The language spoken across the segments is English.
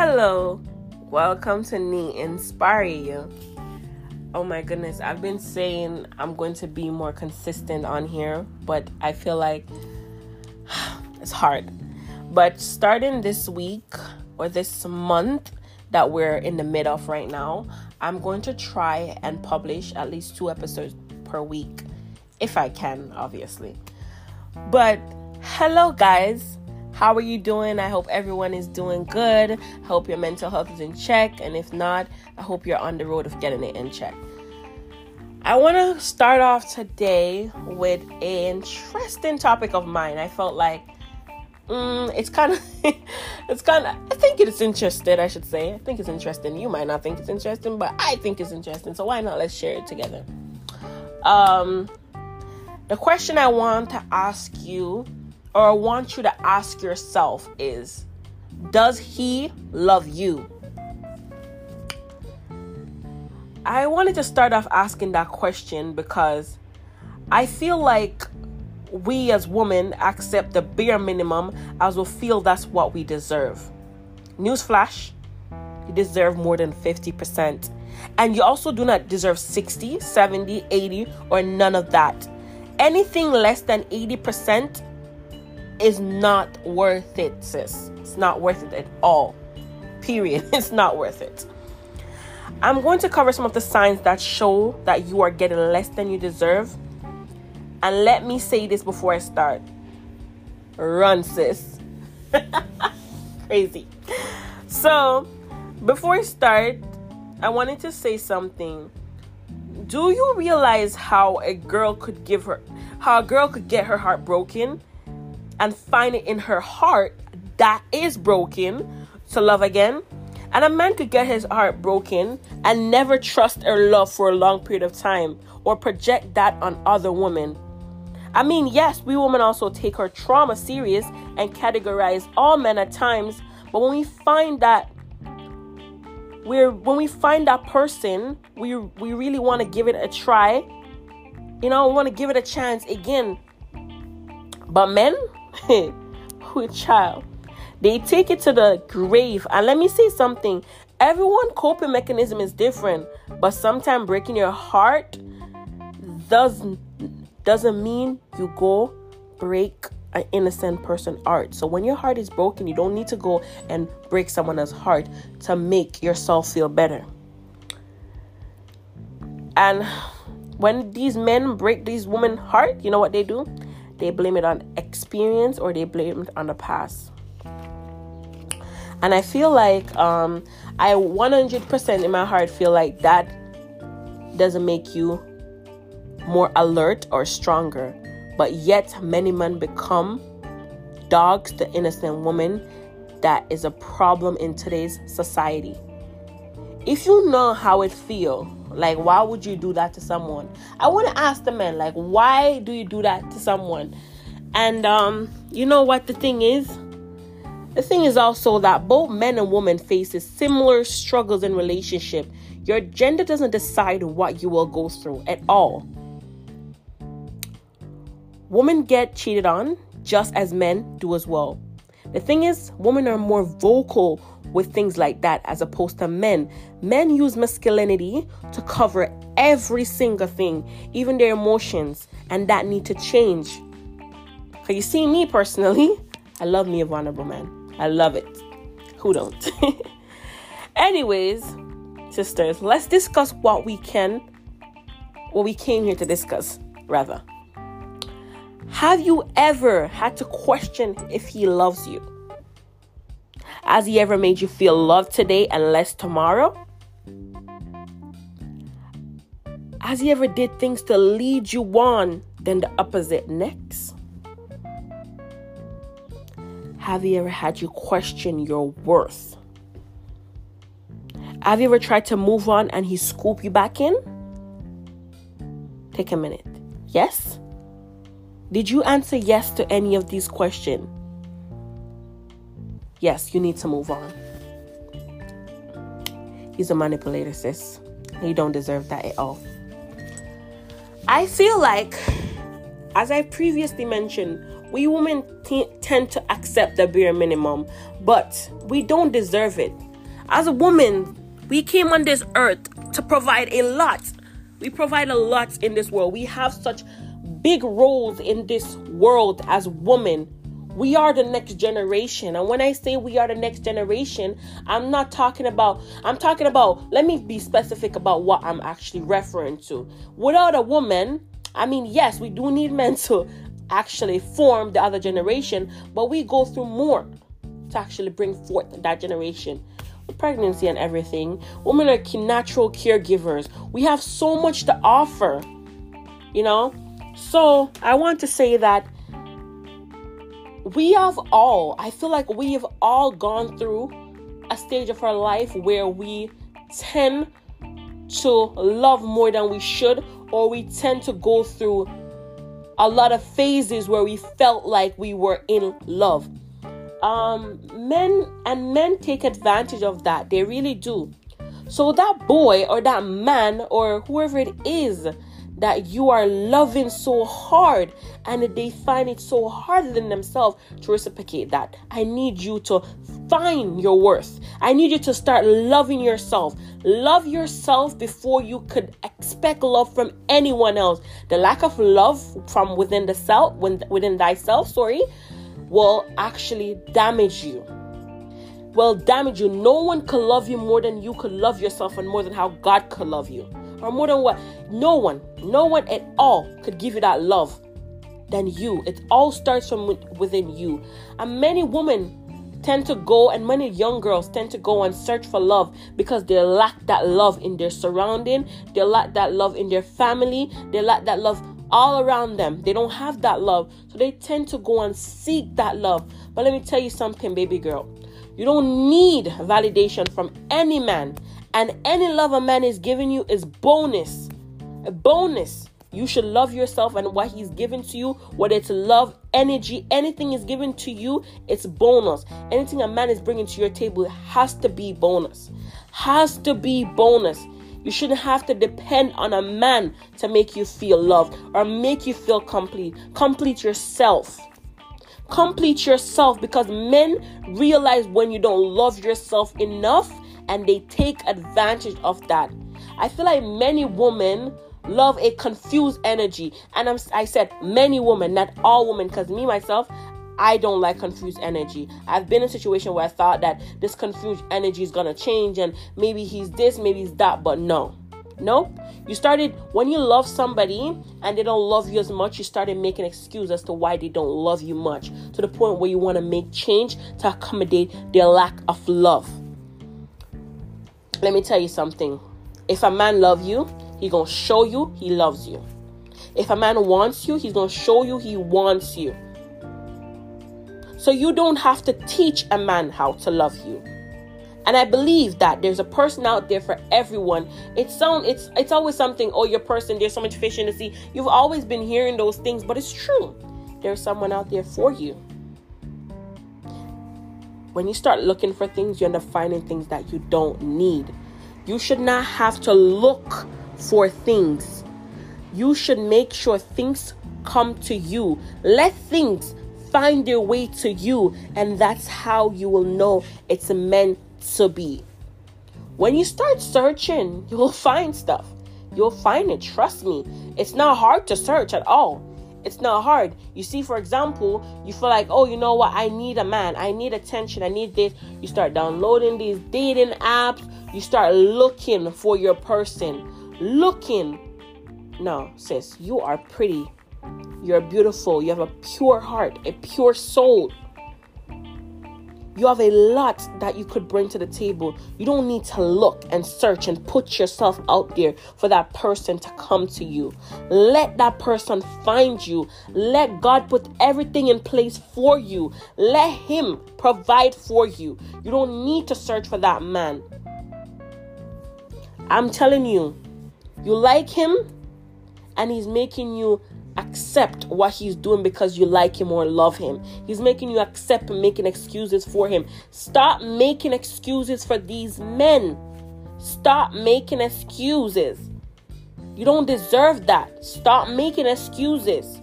Hello, welcome to Me Inspire You. Oh my goodness, I've been saying I'm going to be more consistent on here, but I feel like it's hard. But starting this week or this month that we're in the middle of right now, I'm going to try and publish at least two episodes per week if I can, obviously. But hello, guys. How are you doing? I hope everyone is doing good. I hope your mental health is in check. And if not, I hope you're on the road of getting it in check. I want to start off today with an interesting topic of mine. I felt like mm, it's kind of, it's kind of, I think it's interesting, I should say. I think it's interesting. You might not think it's interesting, but I think it's interesting. So why not? Let's share it together. Um, the question I want to ask you or I want you to ask yourself is Does he love you? I wanted to start off asking that question because I feel like we as women accept the bare minimum as we feel that's what we deserve. Newsflash, you deserve more than 50%. And you also do not deserve 60, 70, 80, or none of that. Anything less than 80% is not worth it, sis. It's not worth it at all. Period. It's not worth it. I'm going to cover some of the signs that show that you are getting less than you deserve. And let me say this before I start run, sis. Crazy. So, before I start, I wanted to say something. Do you realize how a girl could give her, how a girl could get her heart broken and find it in her heart that is broken to love again. And a man could get his heart broken and never trust or love for a long period of time or project that on other women. I mean, yes, we women also take our trauma serious and categorize all men at times, but when we find that we're when we find that person, we we really want to give it a try. You know, we want to give it a chance again. But men, with child. They take it to the grave. And let me say something. Everyone coping mechanism is different, but sometimes breaking your heart doesn't doesn't mean you go break an innocent person heart. So when your heart is broken, you don't need to go and break someone else's heart to make yourself feel better. And when these men break these women's heart, you know what they do? They blame it on experience or they blame it on the past. And I feel like um, I 100% in my heart feel like that doesn't make you more alert or stronger. But yet, many men become dogs to innocent women. That is a problem in today's society. If you know how it feels like, why would you do that to someone? I want to ask the men, like, why do you do that to someone? And um, you know what the thing is? The thing is also that both men and women faces similar struggles in relationship. Your gender doesn't decide what you will go through at all. Women get cheated on just as men do as well. The thing is, women are more vocal with things like that as opposed to men. Men use masculinity to cover every single thing, even their emotions, and that need to change. Cause you see me personally, I love me a vulnerable man. I love it. Who don't? Anyways, sisters, let's discuss what we can, what we came here to discuss, rather. Have you ever had to question if he loves you? Has he ever made you feel loved today and less tomorrow? Has he ever did things to lead you on than the opposite next? Have He ever had you question your worth? Have you ever tried to move on and he scoop you back in? Take a minute. Yes? Did you answer yes to any of these questions? Yes, you need to move on. He's a manipulator, sis. You don't deserve that at all. I feel like, as I previously mentioned, we women t- tend to accept the bare minimum, but we don't deserve it. As a woman, we came on this earth to provide a lot. We provide a lot in this world. We have such big roles in this world as women. We are the next generation. And when I say we are the next generation, I'm not talking about, I'm talking about, let me be specific about what I'm actually referring to. Without a woman, I mean, yes, we do need men to actually form the other generation, but we go through more to actually bring forth that generation. Pregnancy and everything, women are natural caregivers. We have so much to offer, you know. So I want to say that we have all, I feel like we have all gone through a stage of our life where we tend to love more than we should, or we tend to go through a lot of phases where we felt like we were in love. Um, men and men take advantage of that. They really do. So that boy or that man or whoever it is that you are loving so hard and they find it so hard in themselves to reciprocate that. I need you to find your worth. I need you to start loving yourself. Love yourself before you could expect love from anyone else. The lack of love from within the self, within thyself, sorry, will actually damage you. Will damage you. No one could love you more than you could love yourself and more than how God could love you or more than what no one no one at all could give you that love than you. It all starts from within you. And many women tend to go and many young girls tend to go and search for love because they lack that love in their surrounding. They lack that love in their family. They lack that love all around them. They don't have that love. So they tend to go and seek that love. But let me tell you something baby girl. You don't need validation from any man and any love a man is giving you is bonus. A bonus. You should love yourself and what he's given to you, whether it's love, energy, anything is given to you, it's bonus. Anything a man is bringing to your table has to be bonus. Has to be bonus. You shouldn't have to depend on a man to make you feel loved or make you feel complete. Complete yourself. Complete yourself because men realize when you don't love yourself enough and they take advantage of that. I feel like many women love a confused energy. And I'm, I said many women, not all women, because me myself, I don't like confused energy. I've been in a situation where I thought that this confused energy is gonna change and maybe he's this, maybe he's that, but no. No, you started when you love somebody and they don't love you as much, you started making excuses as to why they don't love you much to the point where you want to make change to accommodate their lack of love let me tell you something. If a man love you, he gonna show you he loves you. If a man wants you, he's gonna show you he wants you. So you don't have to teach a man how to love you. And I believe that there's a person out there for everyone. It's sound it's it's always something, oh your person, there's so much fish in the sea. You've always been hearing those things, but it's true. There's someone out there for you. When you start looking for things, you end up finding things that you don't need. You should not have to look for things. You should make sure things come to you. Let things find their way to you, and that's how you will know it's meant to be. When you start searching, you will find stuff. You'll find it, trust me. It's not hard to search at all. It's not hard. You see, for example, you feel like, oh, you know what? I need a man. I need attention. I need this. You start downloading these dating apps. You start looking for your person. Looking. No, sis, you are pretty. You're beautiful. You have a pure heart, a pure soul. You have a lot that you could bring to the table. You don't need to look and search and put yourself out there for that person to come to you. Let that person find you. Let God put everything in place for you. Let Him provide for you. You don't need to search for that man. I'm telling you, you like him and he's making you accept what he's doing because you like him or love him. He's making you accept making excuses for him. Stop making excuses for these men. Stop making excuses. You don't deserve that. Stop making excuses.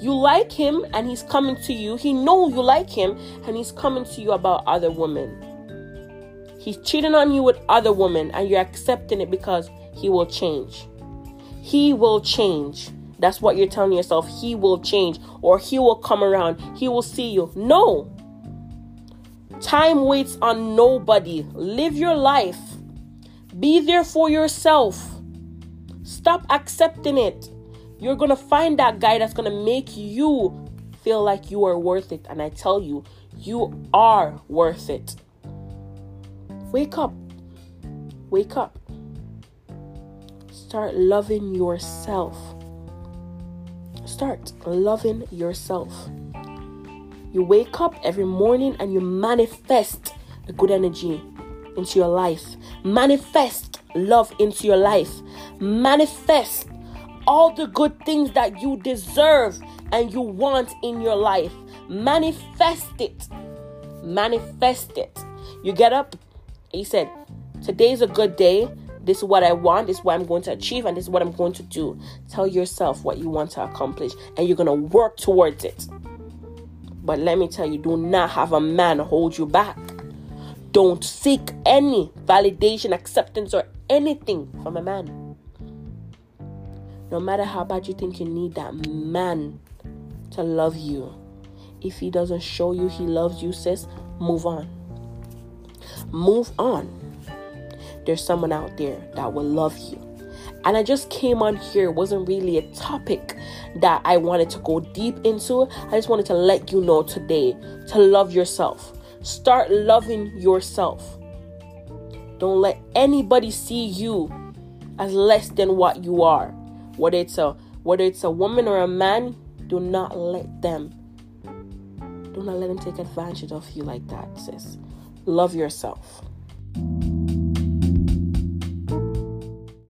You like him and he's coming to you. He know you like him and he's coming to you about other women. He's cheating on you with other women and you're accepting it because he will change. He will change. That's what you're telling yourself. He will change or he will come around. He will see you. No. Time waits on nobody. Live your life. Be there for yourself. Stop accepting it. You're going to find that guy that's going to make you feel like you are worth it. And I tell you, you are worth it. Wake up. Wake up. Start loving yourself. Start loving yourself. You wake up every morning and you manifest the good energy into your life. Manifest love into your life. Manifest all the good things that you deserve and you want in your life. Manifest it. Manifest it. You get up, he said, Today's a good day. This is what I want. This is what I'm going to achieve, and this is what I'm going to do. Tell yourself what you want to accomplish, and you're going to work towards it. But let me tell you, do not have a man hold you back. Don't seek any validation, acceptance, or anything from a man. No matter how bad you think you need that man to love you, if he doesn't show you he loves you, sis, move on. Move on. There's someone out there that will love you. And I just came on here, it wasn't really a topic that I wanted to go deep into. I just wanted to let you know today to love yourself Start loving yourself. Don't let anybody see you as less than what you are. Whether it's a whether it's a woman or a man, do not let them do not let them take advantage of you like that, sis. Love yourself.